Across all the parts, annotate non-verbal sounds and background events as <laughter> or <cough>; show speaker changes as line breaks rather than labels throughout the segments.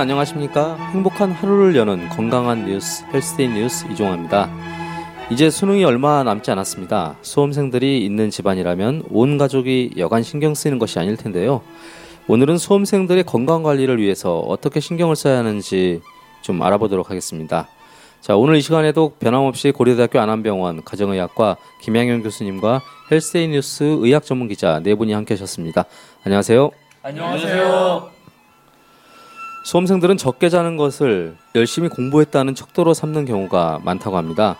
안녕하십니까? 행복한 하루를 여는 건강한 뉴스 헬스데이 뉴스 이종화입니다. 이제 수능이 얼마 남지 않았습니다. 수험생들이 있는 집안이라면 온 가족이 여간 신경 쓰이는 것이 아닐 텐데요. 오늘은 수험생들의 건강 관리를 위해서 어떻게 신경을 써야 하는지 좀 알아보도록 하겠습니다. 자, 오늘 이 시간에도 변함없이 고려대학교 안암병원 가정의학과 김양현 교수님과 헬스데이 뉴스 의학 전문 기자 네 분이 함께 하셨습니다. 안녕하세요.
안녕하세요.
수험생들은 적게 자는 것을 열심히 공부했다는 척도로 삼는 경우가 많다고 합니다.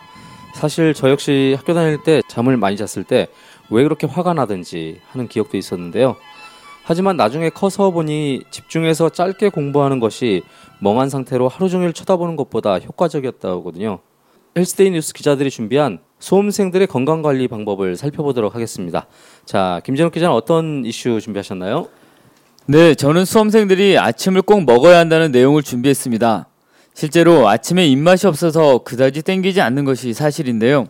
사실 저 역시 학교 다닐 때 잠을 많이 잤을 때 왜 그렇게 화가 나든지 하는 기억도 있었는데요. 하지만 나중에 커서 보니 집중해서 짧게 공부하는 것이 멍한 상태로 하루 종일 쳐다보는 것보다 효과적이었다고 하거든요. 헬스데이 뉴스 기자들이 준비한 수험생들의 건강 관리 방법을 살펴보도록 하겠습니다. 자, 김진욱 기자는 어떤 이슈 준비하셨나요?
네, 저는 수험생들이 아침을 꼭 먹어야 한다는 내용을 준비했습니다. 실제로 아침에 입맛이 없어서 그다지 땡기지 않는 것이 사실인데요.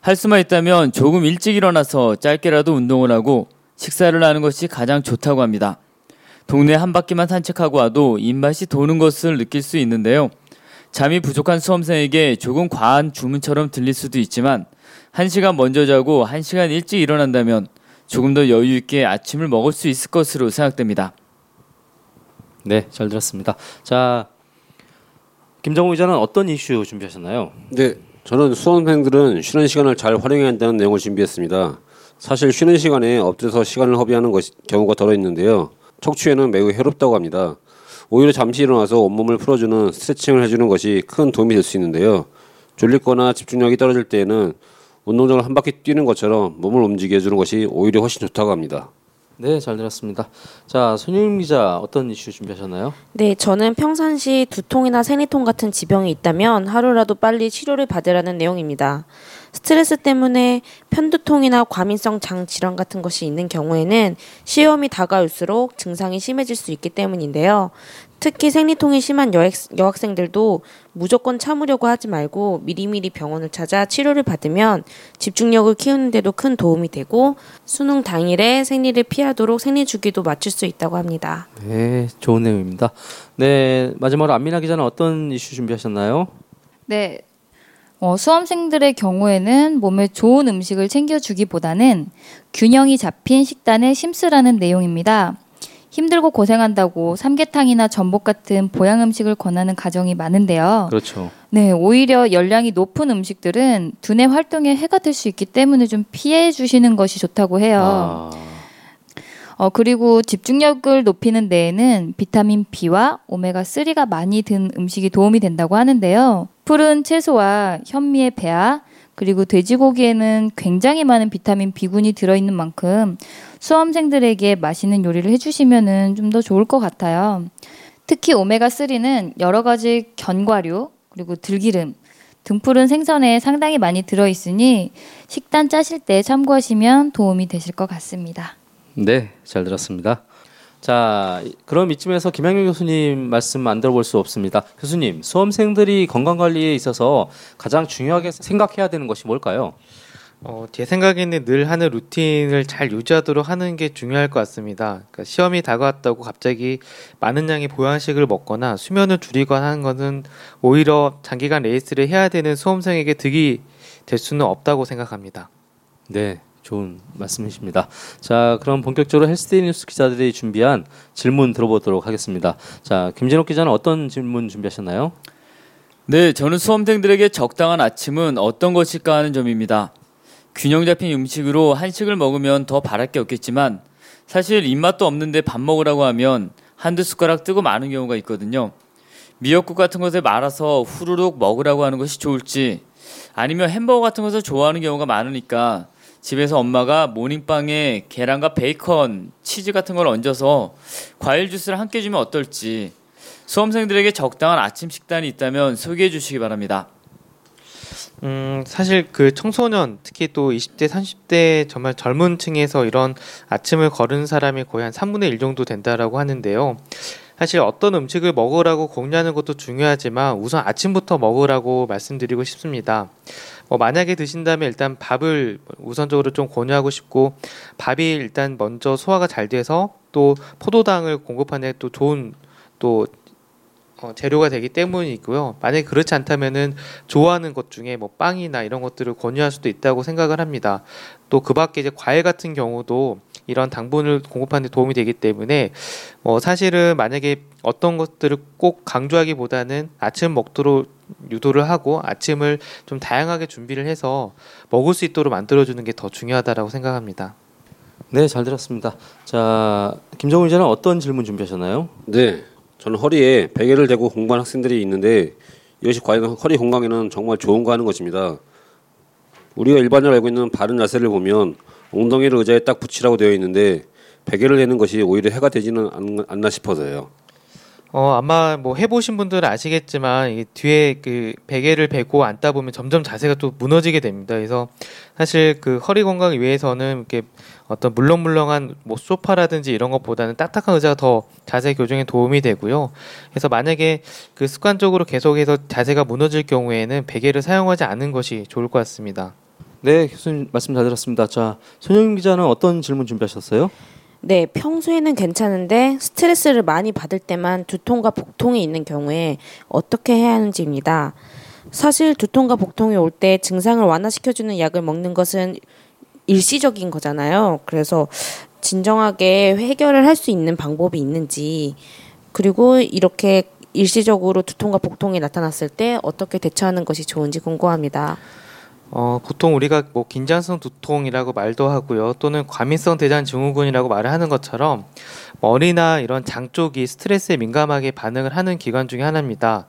할 수만 있다면 조금 일찍 일어나서 짧게라도 운동을 하고 식사를 하는 것이 가장 좋다고 합니다. 동네 한 바퀴만 산책하고 와도 입맛이 도는 것을 느낄 수 있는데요. 잠이 부족한 수험생에게 조금 과한 주문처럼 들릴 수도 있지만 1시간 먼저 자고 1시간 일찍 일어난다면 조금 더 여유 있게 아침을 먹을 수 있을 것으로 생각됩니다.
네, 잘 들었습니다. 자, 김정우 기자는 어떤 이슈 준비하셨나요?
네, 저는 수험생들은 쉬는 시간을 잘 활용해야 한다는 내용을 준비했습니다. 사실 쉬는 시간에 엎드려서 시간을 허비하는 것이, 경우가 덜어 있는데요. 척추에는 매우 해롭다고 합니다. 오히려 잠시 일어나서 온몸을 풀어주는 스트레칭을 해주는 것이 큰 도움이 될 수 있는데요. 졸리거나 집중력이 떨어질 때에는 운동장을 한 바퀴 뛰는 것처럼 몸을 움직여 주는 것이 오히려 훨씬 좋다고 합니다.
네, 잘 들었습니다. 자, 손님 기자 어떤 이슈 준비하셨나요?
네, 저는 평상시 두통이나 생리통 같은 지병이 있다면 하루라도 빨리 치료를 받으라는 내용입니다. 스트레스 때문에 편두통이나 과민성 장 질환 같은 것이 있는 경우에는 시험이 다가올수록 증상이 심해질 수 있기 때문인데요. 특히 생리통이 심한 여학, 여학생들도 무조건 참으려고 하지 말고 미리미리 병원을 찾아 치료를 받으면 집중력을 키우는데도 큰 도움이 되고 수능 당일에 생리를 피하도록 생리 주기도 맞출 수 있다고 합니다.
네, 좋은 내용입니다. 네, 마지막으로 안민아 기자는 어떤 이슈 준비하셨나요?
네, 어, 수험생들의 경우에는 몸에 좋은 음식을 챙겨주기보다는 균형이 잡힌 식단에 심쓰라는 내용입니다. 힘들고 고생한다고 삼계탕이나 전복 같은 보양 음식을 권하는 가정이 많은데요.
그렇죠.
네, 오히려 열량이 높은 음식들은 두뇌 활동에 해가 될 수 있기 때문에 좀 피해 주시는 것이 좋다고 해요. 아. 어, 그리고 집중력을 높이는 데에는 비타민 B와 오메가 3가 많이 든 음식이 도움이 된다고 하는데요. 푸른 채소와 현미의 배아 그리고 돼지고기에는 굉장히 많은 비타민 B군이 들어있는 만큼 수험생들에게 맛있는 요리를 해주시면은 좀더 좋을 것 같아요. 특히 오메가 3는 여러 가지 견과류 그리고 들기름 등푸른 생선에 상당히 많이 들어있으니 식단 짜실 때 참고하시면 도움이 되실 것 같습니다.
네, 잘 들었습니다. 자, 그럼 이쯤에서 김양현 교수님 말씀 안 들어볼 수 없습니다. 교수님, 수험생들이 건강 관리에 있어서 가장 중요하게 생각해야 되는 것이 뭘까요?
어, 제 생각에는 늘 하는 루틴을 잘 유지하도록 하는 게 중요할 것 같습니다. 그러니까 시험이 다가왔다고 갑자기 많은 양의 보양식을 먹거나 수면을 줄이거나 하는 것은 오히려 장기간 레이스를 해야 되는 수험생에게 득이 될 수는 없다고 생각합니다.
네, 좋은 말씀이십니다. 자, 그럼 본격적으로 헬스데이 뉴스 기자들이 준비한 질문 들어보도록 하겠습니다. 자, 김진욱 기자는 어떤 질문 준비하셨나요?
네, 저는 수험생들에게 적당한 아침은 어떤 것일까 하는 점입니다. 균형 잡힌 음식으로 한식을 먹으면 더 바랄 게 없겠지만 사실 입맛도 없는데 밥 먹으라고 하면 한두 숟가락 뜨고 마는 경우가 있거든요. 미역국 같은 것에 말아서 후루룩 먹으라고 하는 것이 좋을지 아니면 햄버거 같은 것을 좋아하는 경우가 많으니까 집에서 엄마가 모닝빵에 계란과 베이컨, 치즈 같은 걸 얹어서 과일 주스를 함께 주면 어떨지 수험생들에게 적당한 아침 식단이 있다면 소개해 주시기 바랍니다.
음, 사실 그 청소년, 특히 또 20대, 30대 정말 젊은 층에서 이런 아침을 거른 사람이 거의 한 3분의 1 정도 된다라고 하는데요. 사실 어떤 음식을 먹으라고 공유하는 것도 중요하지만 우선 아침부터 먹으라고 말씀드리고 싶습니다. 뭐 만약에 드신다면 일단 밥을 우선적으로 좀 권유하고 싶고 밥이 일단 먼저 소화가 잘 돼서 또 포도당을 공급하는 또 좋은 또 어, 재료가 되기 때문이고요. 만약에 그렇지 않다면은 좋아하는 것 중에 뭐 빵이나 이런 것들을 권유할 수도 있다고 생각을 합니다. 또 그 밖에 이제 과일 같은 경우도 이런 당분을 공급하는 데 도움이 되기 때문에 뭐 사실은 만약에 어떤 것들을 꼭 강조하기보다는 아침 먹도록 유도를 하고 아침을 좀 다양하게 준비를 해서 먹을 수 있도록 만들어주는 게 더 중요하다라고 생각합니다.
네, 잘 들었습니다. 자, 김정훈 기자는 어떤 질문 준비하셨나요?
네, 저는 허리에 베개를 대고 공부하는 학생들이 있는데 이것이 과연 허리 건강에는 정말 좋은가 하는 것입니다. 우리가 일반적으로 알고 있는 바른 자세를 보면 엉덩이를 의자에 딱 붙이라고 되어 있는데 베개를 대는 것이 오히려 해가 되지는 않, 않나 싶어서요.
어 아마 뭐 해보신 분들은 아시겠지만 이 뒤에 그 베개를 베고 앉다 보면 점점 자세가 또 무너지게 됩니다. 그래서 사실 그 허리 건강을 위해서는 이렇게 어떤 물렁물렁한 뭐 소파라든지 이런 것보다는 딱딱한 의자가 더 자세 교정에 도움이 되고요. 그래서 만약에 그 습관적으로 계속해서 자세가 무너질 경우에는 베개를 사용하지 않는 것이 좋을 것 같습니다.
네, 교수님 말씀 잘 들었습니다. 자, 손영 기자는 어떤 질문 준비하셨어요?
네, 평소에는 괜찮은데 스트레스를 많이 받을 때만 두통과 복통이 있는 경우에 어떻게 해야 하는지입니다. 사실 두통과 복통이 올 때 증상을 완화시켜주는 약을 먹는 것은 일시적인 거잖아요. 그래서 진정하게 해결을 할 수 있는 방법이 있는지, 그리고 이렇게 일시적으로 두통과 복통이 나타났을 때 어떻게 대처하는 것이 좋은지 궁금합니다.
어, 보통 우리가 뭐 긴장성 두통이라고 말도 하고요. 또는 과민성 대장 증후군이라고 말을 하는 것처럼 머리나 이런 장 쪽이 스트레스에 민감하게 반응을 하는 기관 중에 하나입니다.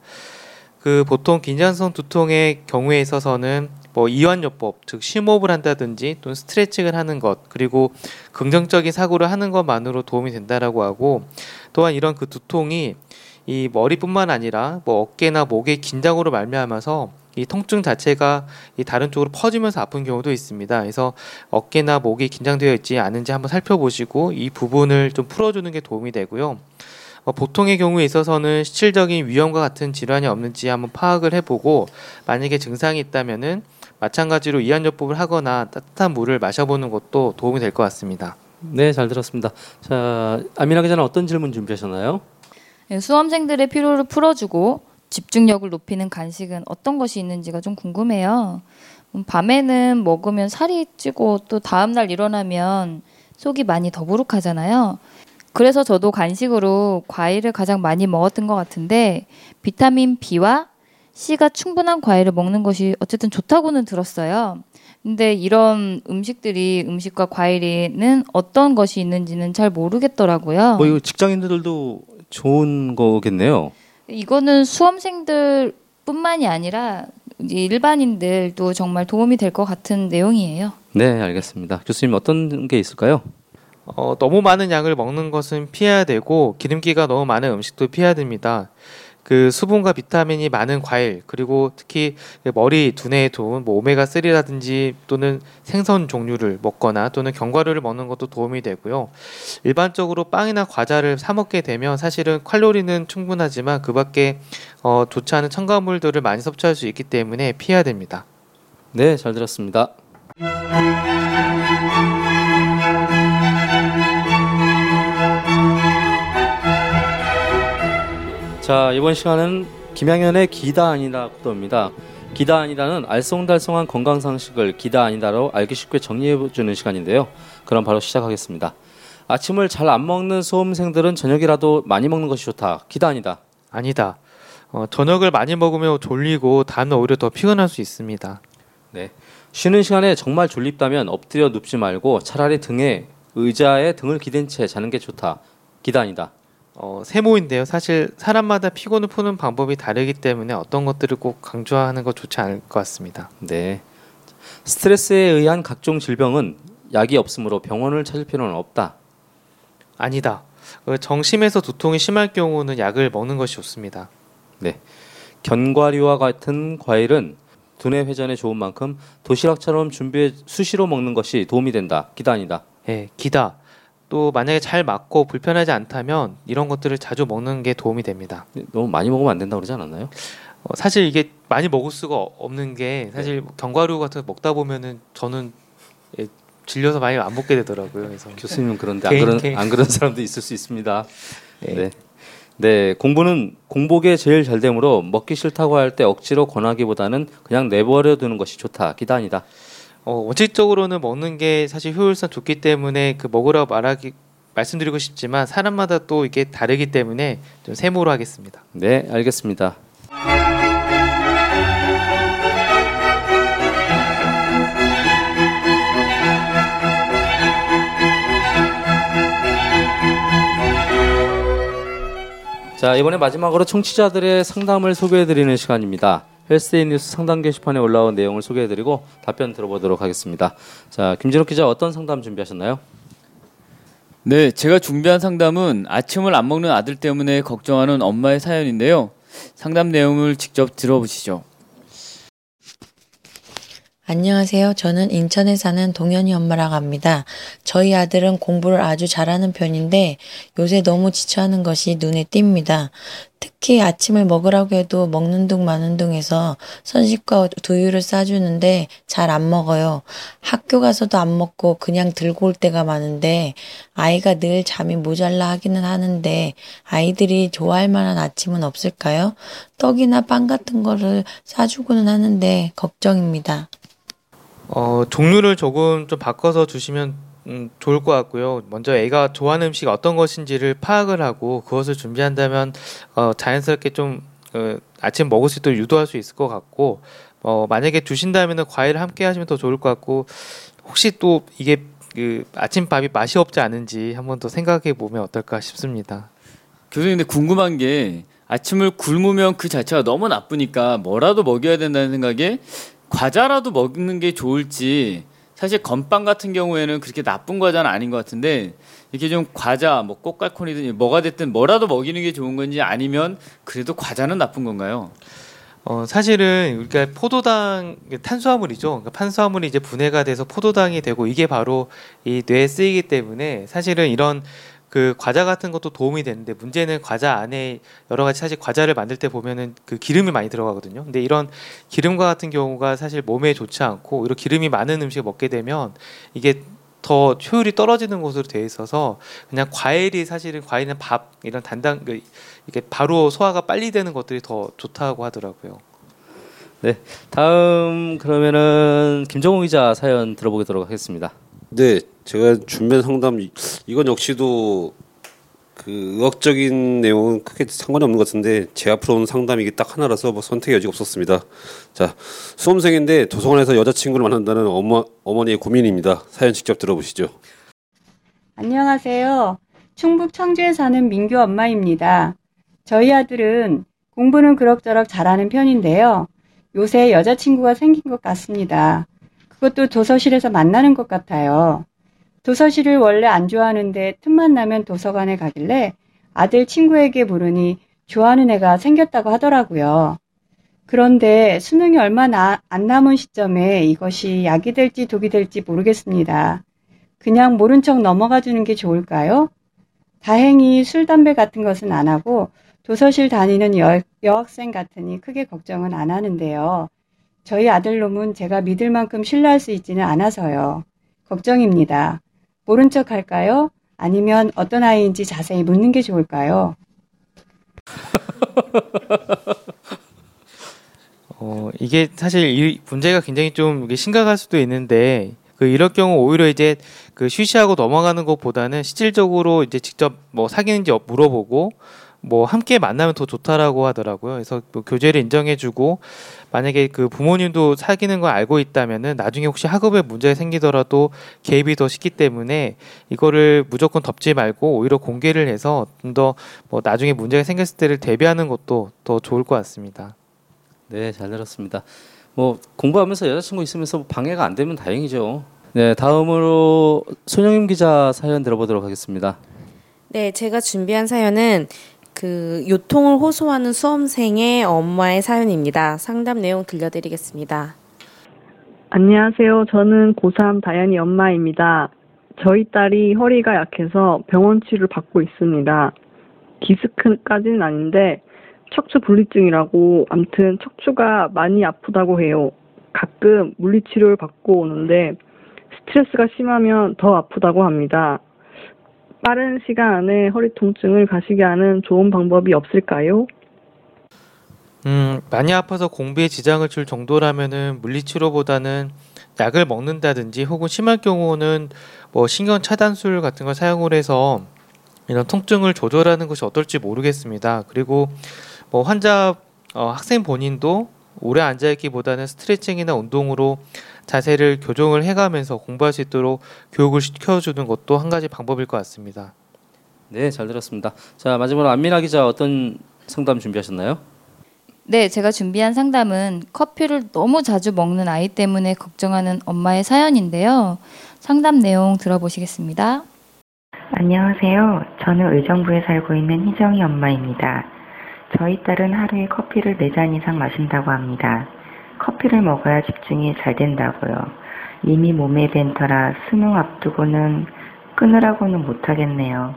그 보통 긴장성 두통의 경우에 있어서는 뭐 이완요법, 즉 심호흡을 한다든지 또는 스트레칭을 하는 것, 그리고 긍정적인 사고를 하는 것만으로 도움이 된다라고 하고 또한 이런 그 두통이 이 머리뿐만 아니라 뭐 어깨나 목의 긴장으로 말미암아서 이 통증 자체가 이 다른 쪽으로 퍼지면서 아픈 경우도 있습니다. 그래서 어깨나 목이 긴장되어 있지 않은지 한번 살펴보시고 이 부분을 좀 풀어주는 게 도움이 되고요. 어, 보통의 경우에 있어서는 실질적인 위험과 같은 질환이 없는지 한번 파악을 해보고 만약에 증상이 있다면은 마찬가지로 이완요법을 하거나 따뜻한 물을 마셔보는 것도 도움이 될 것 같습니다.
네, 잘 들었습니다. 자, 아미나 기자는 어떤 질문 준비하셨나요?
네, 수험생들의 피로를 풀어주고 집중력을 높이는 간식은 어떤 것이 있는지가 좀 궁금해요. 음, 밤에는 먹으면 살이 찌고 또 다음날 일어나면 속이 많이 더부룩하잖아요. 그래서 저도 간식으로 과일을 가장 많이 먹었던 것 같은데 비타민 B와 C가 충분한 과일을 먹는 것이 어쨌든 좋다고는 들었어요. 근데 이런 음식들이 음식과 과일에는 어떤 것이 있는지는 잘 모르겠더라고요.
뭐 이거 직장인들도 좋은 거겠네요.
이거는 수험생들 뿐만이 아니라 일반인들도 정말 도움이 될 것 같은 내용이에요.
네, 알겠습니다. 교수님 어떤 게 있을까요?
어, 너무 많은 양을 먹는 것은 피해야 되고 기름기가 너무 많은 음식도 피해야 됩니다. 그 수분과 비타민이 많은 과일 그리고 특히 그 머리 두뇌에 좋은 뭐 오메가 3라든지 또는 생선 종류를 먹거나 또는 견과류를 먹는 것도 도움이 되고요. 일반적으로 빵이나 과자를 사 먹게 되면 사실은 칼로리는 충분하지만 그밖에 어, 좋지 않은 첨가물들을 많이 섭취할 수 있기 때문에 피해야 됩니다.
네, 잘 들었습니다. 자 이번 시간은 김양현의 기다 아니다 코너입니다. 기다 아니다는 알쏭달쏭한 건강 상식을 기다 아니다로 알기 쉽게 정리해 주는 시간인데요. 그럼 바로 시작하겠습니다. 아침을 잘 안 먹는 수험생들은 저녁이라도 많이 먹는 것이 좋다. 기다 아니다.
아니다. 어, 저녁을 많이 먹으면 졸리고 다음날 오히려 더 피곤할 수 있습니다.
네. 쉬는 시간에 정말 졸립다면 엎드려 눕지 말고 차라리 등에 의자에 등을 기댄 채 자는 게 좋다. 기다 아니다.
어, 세모인데요. 사실 사람마다 피곤을 푸는 방법이 다르기 때문에 어떤 것들을 꼭 강조하는 것 좋지 않을 것 같습니다.
네. 스트레스에 의한 각종 질병은 약이 없으므로 병원을 찾을 필요는 없다.
아니다. 어, 정심에서 두통이 심할 경우는 약을 먹는 것이 좋습니다.
네. 견과류와 같은 과일은 두뇌 회전에 좋은 만큼 도시락처럼 준비해 수시로 먹는 것이 도움이 된다. 기다 아니다.
예, 기다. 또 만약에 잘 맞고 불편하지 않다면 이런 것들을 자주 먹는 게 도움이 됩니다.
너무 많이 먹으면 안 된다고 그러지 않았나요?
어, 사실 이게 많이 먹을 수가 없는 게 사실 네. 견과류 같은 거 먹다 보면은 저는 예, 질려서 많이 안 먹게 되더라고요. 그래서 <laughs>
교수님은 그런데 안 그런 안 그런 사람도 있을 수 있습니다. 네. 네. 네, 공부는 공복에 제일 잘 되므로 먹기 싫다고 할 때 억지로 권하기보다는 그냥 내버려 두는 것이 좋다. 기단이다.
어, 원칙적으로는 먹는 게 사실 효율상 좋기 때문에 그 먹으라고 말하기 말씀드리고 싶지만 사람마다 또 이게 다르기 때문에 좀 세모로 하겠습니다.
네, 알겠습니다. 자, 이번에 마지막으로 청취자들의 상담을 소개해 드리는 시간입니다. 헬스데이 뉴스 상담 게시판에 올라온 내용을 소개해 드리고 답변 들어보도록 하겠습니다. 자, 김진욱 기자 어떤 상담 준비하셨나요?
네, 제가 준비한 상담은 아침을 안 먹는 아들 때문에 걱정하는 엄마의 사연인데요. 상담 내용을 직접 들어보시죠.
안녕하세요. 저는 인천에 사는 동현이 엄마라고 합니다. 저희 아들은 공부를 아주 잘하는 편인데 요새 너무 지쳐하는 것이 눈에 띕니다. 특히 아침을 먹으라고 해도 먹는 둥 마는 둥 해서 선식과 두유를 싸주는데 잘 안 먹어요. 학교 가서도 안 먹고 그냥 들고 올 때가 많은데 아이가 늘 잠이 모자라 하기는 하는데 아이들이 좋아할 만한 아침은 없을까요? 떡이나 빵 같은 거를 싸주고는 하는데 걱정입니다.
어, 종류를 조금 좀 바꿔서 주시면 음, 좋을 것 같고요. 먼저 애가 좋아하는 음식이 어떤 것인지를 파악을 하고 그것을 준비한다면 어, 자연스럽게 좀 어, 아침 먹을 수 있도록 유도할 수 있을 것 같고 어, 만약에 주신다면 과일을 함께 하시면 더 좋을 것 같고 혹시 또 이게 그 아침밥이 맛이 없지 않은지 한번 더 생각해 보면 어떨까 싶습니다.
교수님 근데 궁금한 게 아침을 굶으면 그 자체가 너무 나쁘니까 뭐라도 먹여야 된다는 생각에 과자라도 먹는 게 좋을지 사실 건빵 같은 경우에는 그렇게 나쁜 과자는 아닌 것 같은데 이렇게 좀 과자 뭐 꽃갈콘이든 뭐가 됐든 뭐라도 먹이는 게 좋은 건지 아니면 그래도 과자는 나쁜 건가요?
어, 사실은 우리가 포도당 탄수화물이죠. 그러니까 탄수화물이 이제 분해가 돼서 포도당이 되고 이게 바로 이 뇌에 쓰이기 때문에 사실은 이런 그 과자 같은 것도 도움이 되는데 문제는 과자 안에 여러 가지 사실 과자를 만들 때 보면은 그 기름이 많이 들어가거든요. 근데 이런 기름과 같은 경우가 사실 몸에 좋지 않고 이런 기름이 많은 음식을 먹게 되면 이게 더 효율이 떨어지는 것으로 되어 있어서 그냥 과일이 사실은 과일은 밥 이런 단단 그 이게 바로 소화가 빨리 되는 것들이 더 좋다고 하더라고요.
네, 다음 그러면은 김정우 기자 사연 들어보도록 하겠습니다.
네, 제가 준비한 상담 이건 역시도 그 의학적인 내용은 크게 상관이 없는 것 같은데 제 앞으로 온 상담이 딱 하나라서 뭐 선택의 여지가 없었습니다. 자, 수험생인데 도서관에서 여자친구를 만난다는 어머, 어머니의 고민입니다. 사연 직접 들어보시죠.
안녕하세요. 충북 청주에 사는 민규 엄마입니다. 저희 아들은 공부는 그럭저럭 잘하는 편인데요. 요새 여자친구가 생긴 것 같습니다. 그것도 도서실에서 만나는 것 같아요. 도서실을 원래 안 좋아하는데 틈만 나면 도서관에 가길래 아들 친구에게 물으니 좋아하는 애가 생겼다고 하더라고요. 그런데 수능이 얼마 나, 안 남은 시점에 이것이 약이 될지 독이 될지 모르겠습니다. 그냥 모른 척 넘어가 주는 게 좋을까요? 다행히 술, 담배 같은 것은 안 하고 도서실 다니는 여, 여학생 같으니 크게 걱정은 안 하는데요. 저희 아들놈은 제가 믿을 만큼 신뢰할 수 있지는 않아서요. 걱정입니다. 모른 척 할까요? 아니면 어떤 아이인지 자세히 묻는 게 좋을까요? <laughs>
어, 이게 사실 이 문제가 굉장히 좀 심각할 수도 있는데 그 이럴 경우 오히려 이제 그 쉬쉬하고 넘어가는 것보다는 실질적으로 이제 직접 뭐 사귀는지 물어보고 뭐 함께 만나면 더 좋다라고 하더라고요. 그래서 뭐 교제를 인정해주고 만약에 그 부모님도 사귀는 걸 알고 있다면은 나중에 혹시 학업에 문제가 생기더라도 개입이 더 쉽기 때문에 이거를 무조건 덮지 말고 오히려 공개를 해서 좀 더 뭐 나중에 문제가 생겼을 때를 대비하는 것도 더 좋을 것 같습니다.
네, 잘 들었습니다. 뭐 공부하면서 여자친구 있으면서 뭐 방해가 안 되면 다행이죠. 네, 다음으로 손영임 기자 사연 들어보도록 하겠습니다.
네, 제가 준비한 사연은 그 요통을 호소하는 수험생의 엄마의 사연입니다. 상담 내용 들려드리겠습니다.
안녕하세요. 저는 고3 다현이 엄마입니다. 저희 딸이 허리가 약해서 병원 치료를 받고 있습니다. 디스크까지는 아닌데 척추 분리증이라고 암튼 척추가 많이 아프다고 해요. 가끔 물리치료를 받고 오는데 스트레스가 심하면 더 아프다고 합니다. 빠른 시간 안에 허리 통증을 가시게 하는 좋은 방법이 없을까요?
음, 많이 아파서 공부에 지장을 줄 정도라면은 물리치료보다는 약을 먹는다든지 혹은 심할 경우는 뭐 신경 차단술 같은 걸 사용을 해서 이런 통증을 조절하는 것이 어떨지 모르겠습니다. 그리고 뭐 환자 어, 학생 본인도 오래 앉아 있기보다는 스트레칭이나 운동으로 자세를 교정을 해가면서 공부할 수 있도록 교육을 시켜주는 것도 한 가지 방법일 것 같습니다.
네, 잘 들었습니다. 자, 마지막으로 안민아 기자 어떤 상담 준비하셨나요?
네, 제가 준비한 상담은 커피를 너무 자주 먹는 아이 때문에 걱정하는 엄마의 사연인데요. 상담 내용 들어보시겠습니다.
안녕하세요. 저는 의정부에 살고 있는 희정이 엄마입니다. 저희 딸은 하루에 커피를 4잔 이상 마신다고 합니다. 커피를 먹어야 집중이 잘 된다고요. 이미 몸에 밴 터라 수능 앞두고는 끊으라고는 못하겠네요.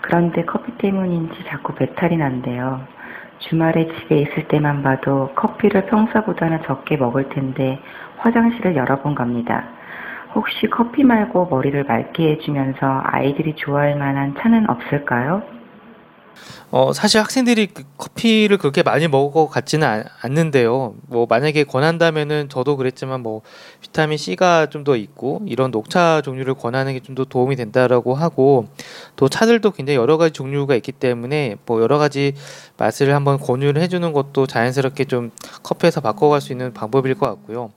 그런데 커피 때문인지 자꾸 배탈이 난대요. 주말에 집에 있을 때만 봐도 커피를 평소보다는 적게 먹을 텐데 화장실을 여러 번 갑니다. 혹시 커피 말고 머리를 맑게 해주면서 아이들이 좋아할 만한 차는 없을까요?
어, 사실 학생들이 그 커피를 그렇게 많이 먹어 같지는 않, 않는데요. 뭐 만약에 권한다면은 저도 그랬지만 뭐 비타민 C가 좀 더 있고 이런 녹차 종류를 권하는 게 좀 더 도움이 된다라고 하고 또 차들도 굉장히 여러 가지 종류가 있기 때문에 뭐 여러 가지 맛을 한번 권유를 해주는 것도 자연스럽게 좀 커피에서 바꿔갈 수 있는 방법일 것 같고요.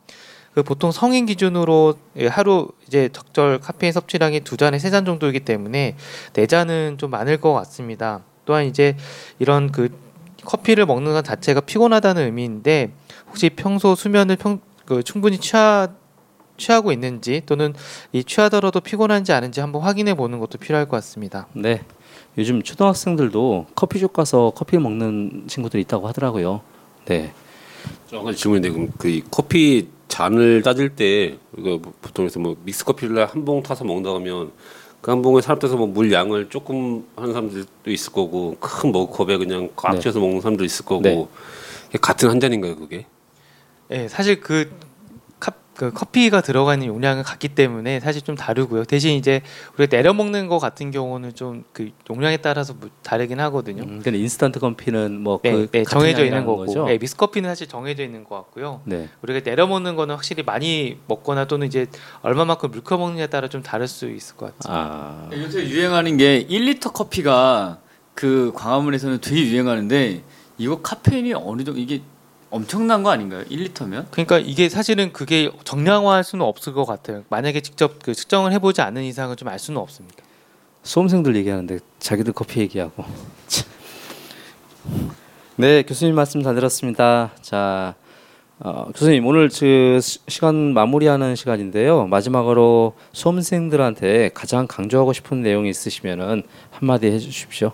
그 보통 성인 기준으로 예, 하루 이제 적절 카페인 섭취량이 두 잔에 세 잔 정도이기 때문에 네 잔은 좀 많을 것 같습니다. 또한 이제 이런 그 커피를 먹는 것 자체가 피곤하다는 의미인데 혹시 평소 수면을 평, 그 충분히 취하 취하고 있는지 또는 이 취하더라도 피곤한지 아닌지 한번 확인해 보는 것도 필요할 것 같습니다.
네. 요즘 초등학생들도 커피숍 가서 커피 먹는 친구들이 있다고 하더라고요. 네.
한 가지 질문인데 그럼 그 커피 잔을 따질 때 이거 보통 해서 뭐 믹스 커피를 한 봉 타서 먹는다 하면 그 한 봉에 사람들서 뭐 물 양을 조금 하는 사람들도 있을 거고 큰 머그컵에 그냥 꽉
네.
채워서 먹는 사람도 있을 거고
네.
같은 한 잔인가요 그게?
예, 사실 그, 카, 그 커피가 들어가는 용량은 같기 때문에 사실 좀 다르고요. 대신 이제 우리가 내려 먹는 거 같은 경우는 좀 그 용량에 따라서 뭐 다르긴 하거든요.
음, 근데 인스턴트 커피는 뭐
네,
그
네, 정해져 있는 거고,
거죠?
네, 믹스 커피는 사실 정해져 있는 것 같고요.
네.
우리가 내려 먹는 거는 확실히 많이 먹거나 또는 이제 얼마만큼 물켜 먹느냐에 따라 좀 다를 수 있을 것 같아요.
아.
요새 유행하는 게 1리터 커피가 그 광화문에서는 되게 유행하는데 이거 카페인이 어느 정도 이게 엄청난 거 아닌가요? 1리터면?
그러니까 이게 사실은 그게 정량화할 수는 없을 것 같아요. 만약에 직접 그 측정을 해보지 않은 이상은 좀 알 수는 없습니다.
수험생들 얘기하는데 자기들 커피 얘기하고. <laughs> 네, 교수님 말씀 잘 들었습니다. 자, 어, 교수님 오늘 그 시- 시간 마무리하는 시간인데요. 마지막으로 수험생들한테 가장 강조하고 싶은 내용이 있으시면은 한마디 해주십시오.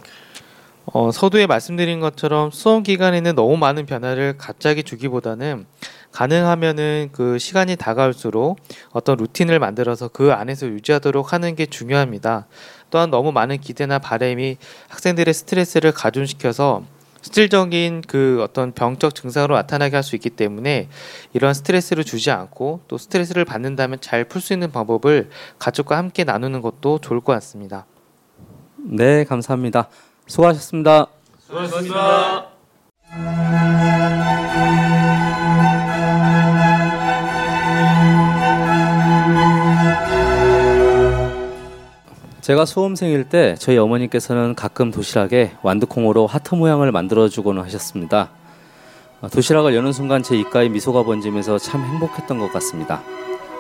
어, 서두에 말씀드린 것처럼 수험 기간에는 너무 많은 변화를 갑자기 주기보다는 가능하면은 그 시간이 다가올수록 어떤 루틴을 만들어서 그 안에서 유지하도록 하는 게 중요합니다. 또한 너무 많은 기대나 바램이 학생들의 스트레스를 가중시켜서 실질적인 그 어떤 병적 증상으로 나타나게 할 수 있기 때문에 이런 스트레스를 주지 않고 또 스트레스를 받는다면 잘 풀 수 있는 방법을 가족과 함께 나누는 것도 좋을 것 같습니다.
네, 감사합니다. 수고하셨습니다.
수고하셨습니다.
제가 수험생일 때 저희 어머니께서는 가끔 도시락에 완두콩으로 하트 모양을 만들어주곤 하셨습니다. 어, 도시락을 여는 순간 제 입가에 미소가 번지면서 참 행복했던 것 같습니다.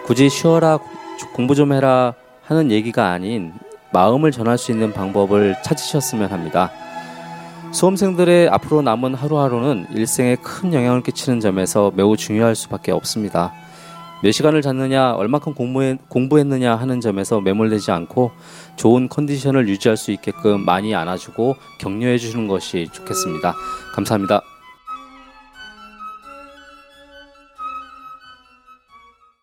굳이 쉬어라, 공부 좀 해라 하는 얘기가 아닌 마음을 전할 수 있는 방법을 찾으셨으면 합니다. 수험생들의 앞으로 남은 하루하루는 일생에 큰 영향을 끼치는 점에서 매우 중요할 수밖에 없습니다. 몇 시간을 잤느냐, 얼마큼 공부했, 공부했느냐 하는 점에서 매몰되지 않고 좋은 컨디션을 유지할 수 있게끔 많이 안아주고 격려해 주시는 것이 좋겠습니다. 감사합니다.